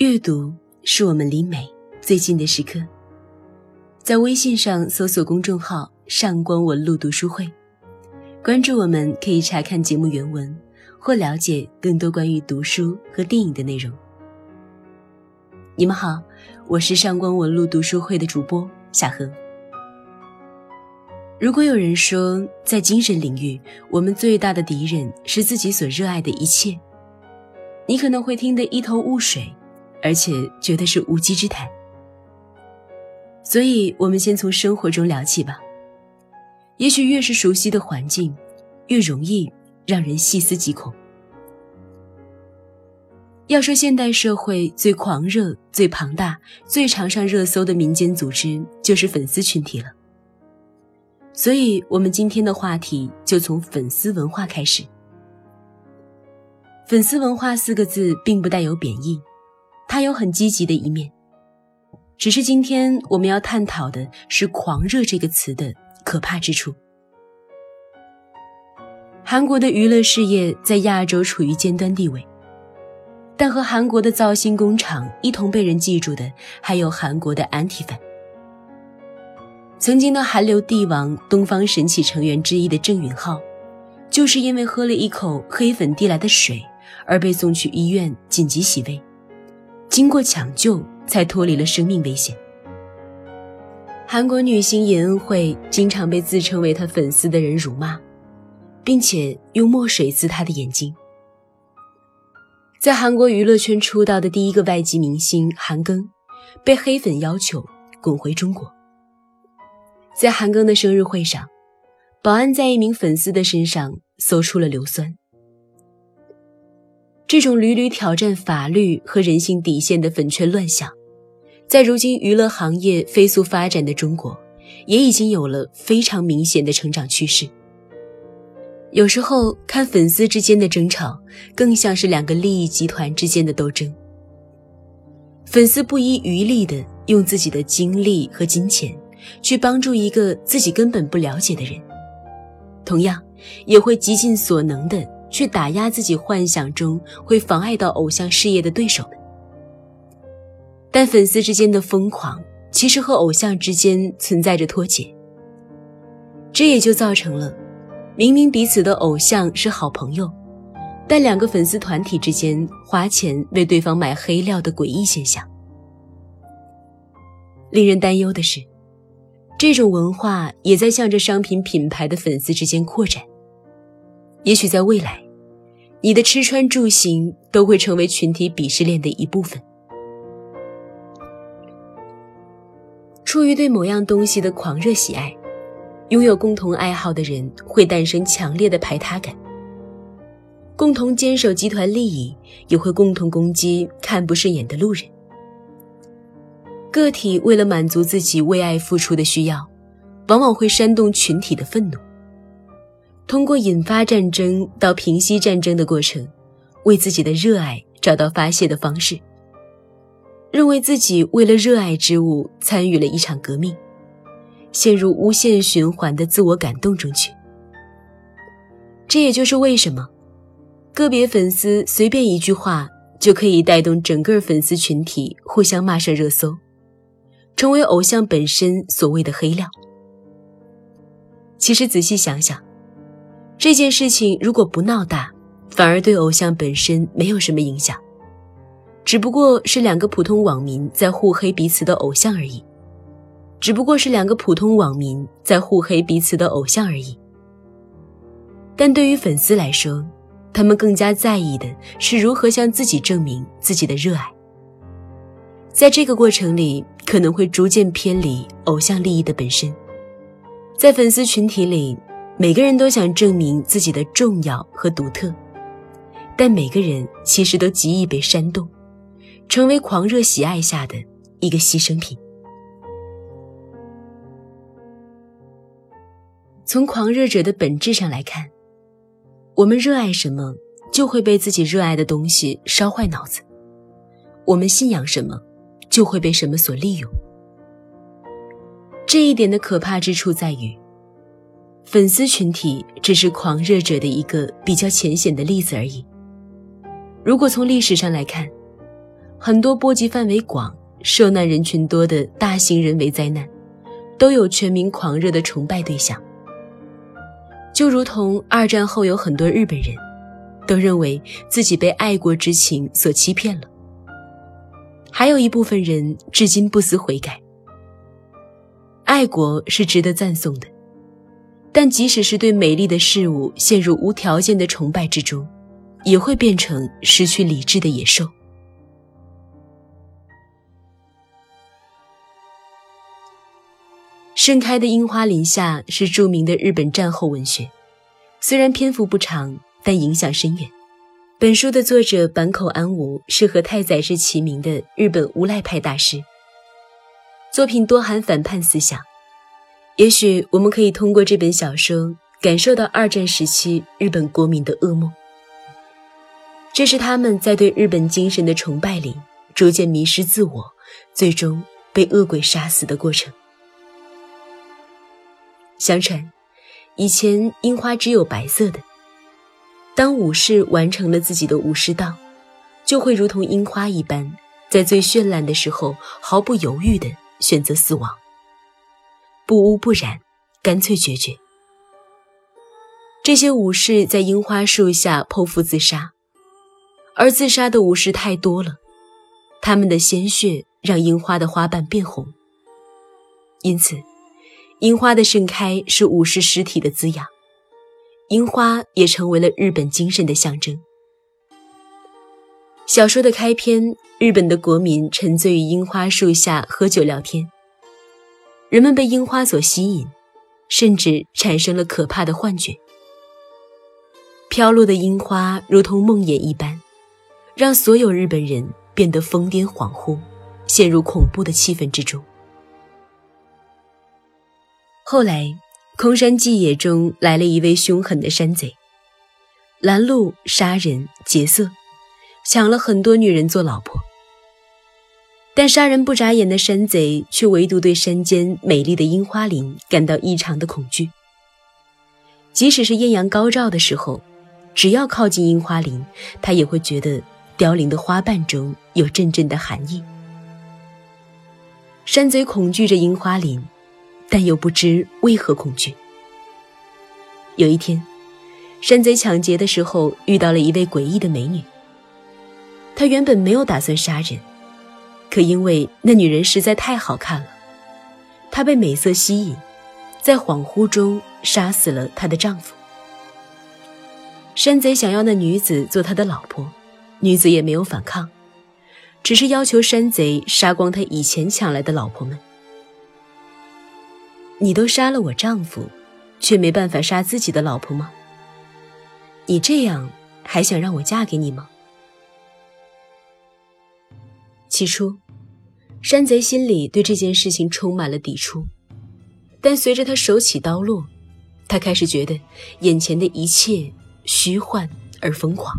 阅读是我们离美最近的时刻。在微信上搜索公众号“上官文露读书会”，关注我们可以查看节目原文或了解更多关于读书和电影的内容。你们好，我是上官文露读书会的主播夏荷。如果有人说，在精神领域，我们最大的敌人是自己所热爱的一切，你可能会听得一头雾水。而且觉得是无稽之谈，所以我们先从生活中聊起吧。也许越是熟悉的环境，越容易让人细思极恐。要说现代社会最狂热、最庞大、最常上热搜的民间组织，就是粉丝群体了。所以，我们今天的话题就从粉丝文化开始。粉丝文化四个字并不带有贬义。他有很积极的一面，只是今天我们要探讨的是“狂热”这个词的可怕之处。韩国的娱乐事业在亚洲处于尖端地位，但和韩国的造星工厂一同被人记住的，还有韩国的安提粉。曾经的韩流帝王、东方神起成员之一的郑允浩，就是因为喝了一口黑粉递来的水，而被送去医院紧急洗胃。经过抢救，才脱离了生命危险。韩国女星尹恩惠经常被自称为她粉丝的人辱骂，并且用墨水滋她的眼睛。在韩国娱乐圈出道的第一个外籍明星韩庚，被黑粉要求滚回中国。在韩庚的生日会上，保安在一名粉丝的身上搜出了硫酸。这种屡屡挑战法律和人性底线的粉圈乱象，在如今娱乐行业飞速发展的中国，也已经有了非常明显的成长趋势。有时候看粉丝之间的争吵，更像是两个利益集团之间的斗争。粉丝不遗余力地用自己的精力和金钱，去帮助一个自己根本不了解的人，同样也会极尽所能的。去打压自己幻想中会妨碍到偶像事业的对手们，但粉丝之间的疯狂其实和偶像之间存在着脱节，这也就造成了明明彼此的偶像是好朋友，但两个粉丝团体之间花钱为对方买黑料的诡异现象。令人担忧的是，这种文化也在向着商品品牌的粉丝之间扩展。也许在未来，你的吃穿住行都会成为群体鄙视链的一部分。出于对某样东西的狂热喜爱，拥有共同爱好的人会诞生强烈的排他感。共同坚守集团利益，也会共同攻击看不顺眼的路人。个体为了满足自己为爱付出的需要，往往会煽动群体的愤怒。通过引发战争到平息战争的过程，为自己的热爱找到发泄的方式，认为自己为了热爱之物参与了一场革命，陷入无限循环的自我感动中去。这也就是为什么，个别粉丝随便一句话就可以带动整个粉丝群体互相骂上热搜，成为偶像本身所谓的黑料。其实仔细想想。这件事情如果不闹大，反而对偶像本身没有什么影响，只不过是两个普通网民在互黑彼此的偶像而已，只不过是两个普通网民在互黑彼此的偶像而已。但对于粉丝来说，他们更加在意的是如何向自己证明自己的热爱，在这个过程里可能会逐渐偏离偶像利益的本身，在粉丝群体里。每个人都想证明自己的重要和独特，但每个人其实都极易被煽动，成为狂热喜爱下的一个牺牲品。从狂热者的本质上来看，我们热爱什么，就会被自己热爱的东西烧坏脑子；我们信仰什么，就会被什么所利用。这一点的可怕之处在于。粉丝群体只是狂热者的一个比较浅显的例子而已。如果从历史上来看，很多波及范围广、受难人群多的大型人为灾难，都有全民狂热的崇拜对象。就如同二战后有很多日本人，都认为自己被爱国之情所欺骗了。还有一部分人至今不思悔改。爱国是值得赞颂的，但即使是对美丽的事物陷入无条件的崇拜之中，也会变成失去理智的野兽。盛开的樱花林下是著名的日本战后文学，虽然篇幅不长，但影响深远。本书的作者坂口安吾是和太宰治齐名的日本无赖派大师，作品多含反叛思想。也许我们可以通过这本小说感受到二战时期日本国民的噩梦，这是他们在对日本精神的崇拜里逐渐迷失自我，最终被恶鬼杀死的过程。相传，以前樱花只有白色的。当武士完成了自己的武士道，就会如同樱花一般，在最绚烂的时候毫不犹豫地选择死亡，不污不染，干脆决绝。这些武士在樱花树下剖腹自杀，而自杀的武士太多了，他们的鲜血让樱花的花瓣变红，因此。樱花的盛开是武士尸体的滋养，樱花也成为了日本精神的象征。小说的开篇，日本的国民沉醉于樱花树下喝酒聊天，人们被樱花所吸引，甚至产生了可怕的幻觉。飘落的樱花如同梦魇一般，让所有日本人变得疯癫恍惚，陷入恐怖的气氛之中。后来，空山纪野中来了一位凶狠的山贼，拦路杀人劫色，抢了很多女人做老婆。但杀人不眨眼的山贼却唯独对山间美丽的樱花林感到异常的恐惧。即使是艳阳高照的时候，只要靠近樱花林，他也会觉得凋零的花瓣中有阵阵的寒意。山贼恐惧着樱花林。但又不知为何恐惧。有一天，山贼抢劫的时候遇到了一位诡异的美女。他原本没有打算杀人，可因为那女人实在太好看了，他被美色吸引，在恍惚中杀死了她的丈夫。山贼想要那女子做他的老婆，女子也没有反抗，只是要求山贼杀光他以前抢来的老婆们。你都杀了我丈夫，却没办法杀自己的老婆吗？你这样还想让我嫁给你吗？起初，山贼心里对这件事情充满了抵触，但随着他手起刀落，他开始觉得眼前的一切虚幻而疯狂，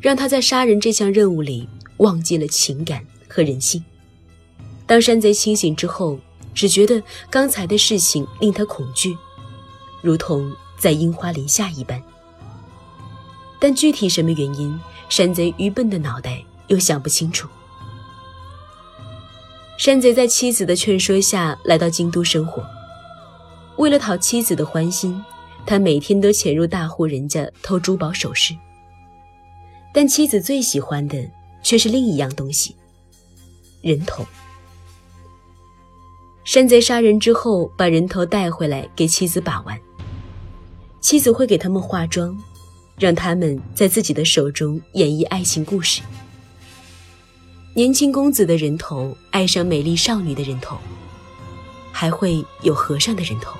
让他在杀人这项任务里忘记了情感和人性。当山贼清醒之后。只觉得刚才的事情令他恐惧，如同在樱花林下一般。但具体什么原因，山贼愚笨的脑袋又想不清楚。山贼在妻子的劝说下来到京都生活，为了讨妻子的欢心，他每天都潜入大户人家偷珠宝首饰。但妻子最喜欢的却是另一样东西——人头。山贼杀人之后，把人头带回来给妻子把玩。妻子会给他们化妆，让他们在自己的手中演绎爱情故事。年轻公子的人头爱上美丽少女的人头，还会有和尚的人头。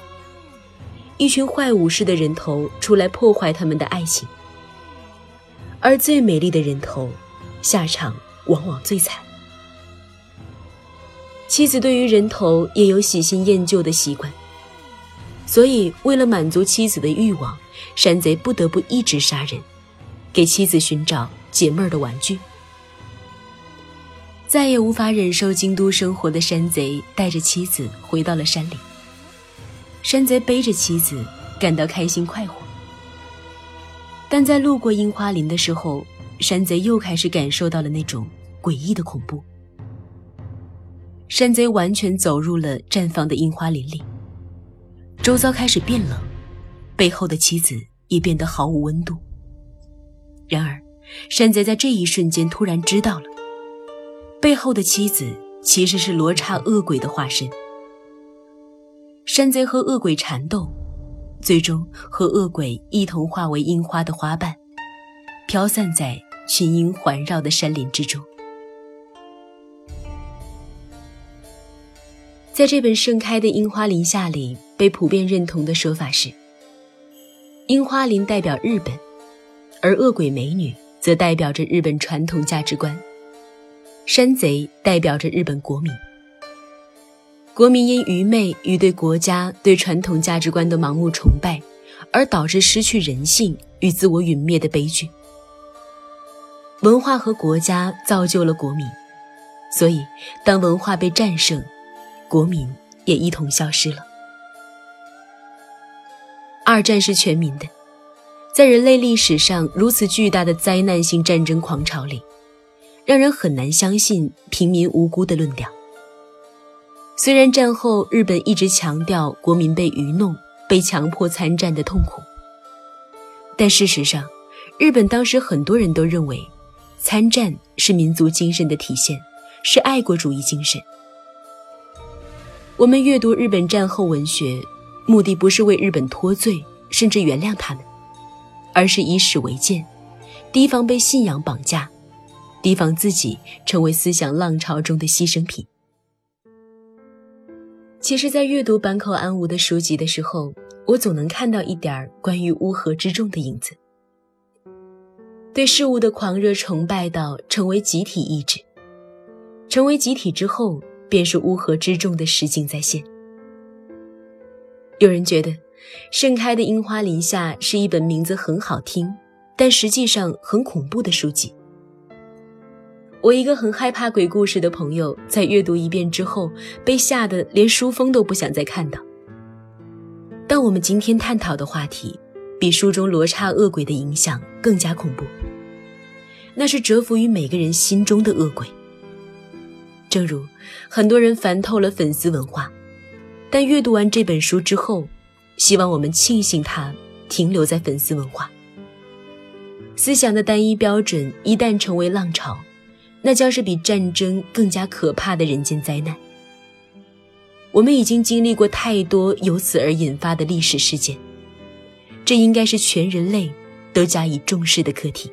一群坏武士的人头出来破坏他们的爱情，而最美丽的人头，下场往往最惨。妻子对于人头也有喜新厌旧的习惯，所以为了满足妻子的欲望，山贼不得不一直杀人，给妻子寻找解闷儿的玩具。再也无法忍受京都生活的山贼带着妻子回到了山里。山贼背着妻子感到开心快活，但在路过樱花林的时候，山贼又开始感受到了那种诡异的恐怖。山贼完全走入了绽放的樱花林里，周遭开始变冷，背后的妻子也变得毫无温度。然而，山贼在这一瞬间突然知道了，背后的妻子其实是罗刹恶鬼的化身。山贼和恶鬼缠斗，最终和恶鬼一同化为樱花的花瓣，飘散在群樱环绕的山林之中。在这本盛开的樱花林下里，被普遍认同的说法是：樱花林代表日本，而恶鬼美女则代表着日本传统价值观，山贼代表着日本国民。国民因愚昧与对国家、对传统价值观的盲目崇拜，而导致失去人性与自我陨灭的悲剧。文化和国家造就了国民，所以当文化被战胜。国民也一同消失了。二战是全民的，在人类历史上如此巨大的灾难性战争狂潮里，让人很难相信平民无辜的论调。虽然战后日本一直强调国民被愚弄、被强迫参战的痛苦，但事实上，日本当时很多人都认为，参战是民族精神的体现，是爱国主义精神。我们阅读日本战后文学，目的不是为日本脱罪，甚至原谅他们，而是以史为鉴，提防被信仰绑架，提防自己成为思想浪潮中的牺牲品。其实，在阅读坂口安吾的书籍的时候，我总能看到一点关于乌合之众的影子。对事物的狂热崇拜到成为集体意志，成为集体之后。便是乌合之众的实景再现。有人觉得，《盛开的樱花林下》是一本名字很好听，但实际上很恐怖的书籍。我一个很害怕鬼故事的朋友，在阅读一遍之后，被吓得连书封都不想再看到。但我们今天探讨的话题，比书中罗刹恶鬼的影响更加恐怖，那是蛰伏于每个人心中的恶鬼。正如很多人烦透了粉丝文化，但阅读完这本书之后，希望我们庆幸它停留在粉丝文化。思想的单一标准一旦成为浪潮，那将是比战争更加可怕的人间灾难。我们已经经历过太多由此而引发的历史事件，这应该是全人类都加以重视的课题。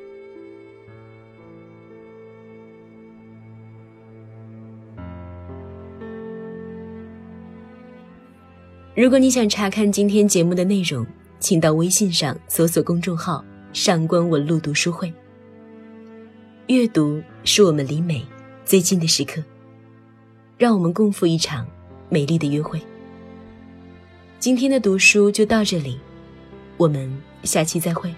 如果你想查看今天节目的内容，请到微信上搜索公众号“上官文露读书会”。阅读是我们离美最近的时刻，让我们共赴一场美丽的约会。今天的读书就到这里，我们下期再会。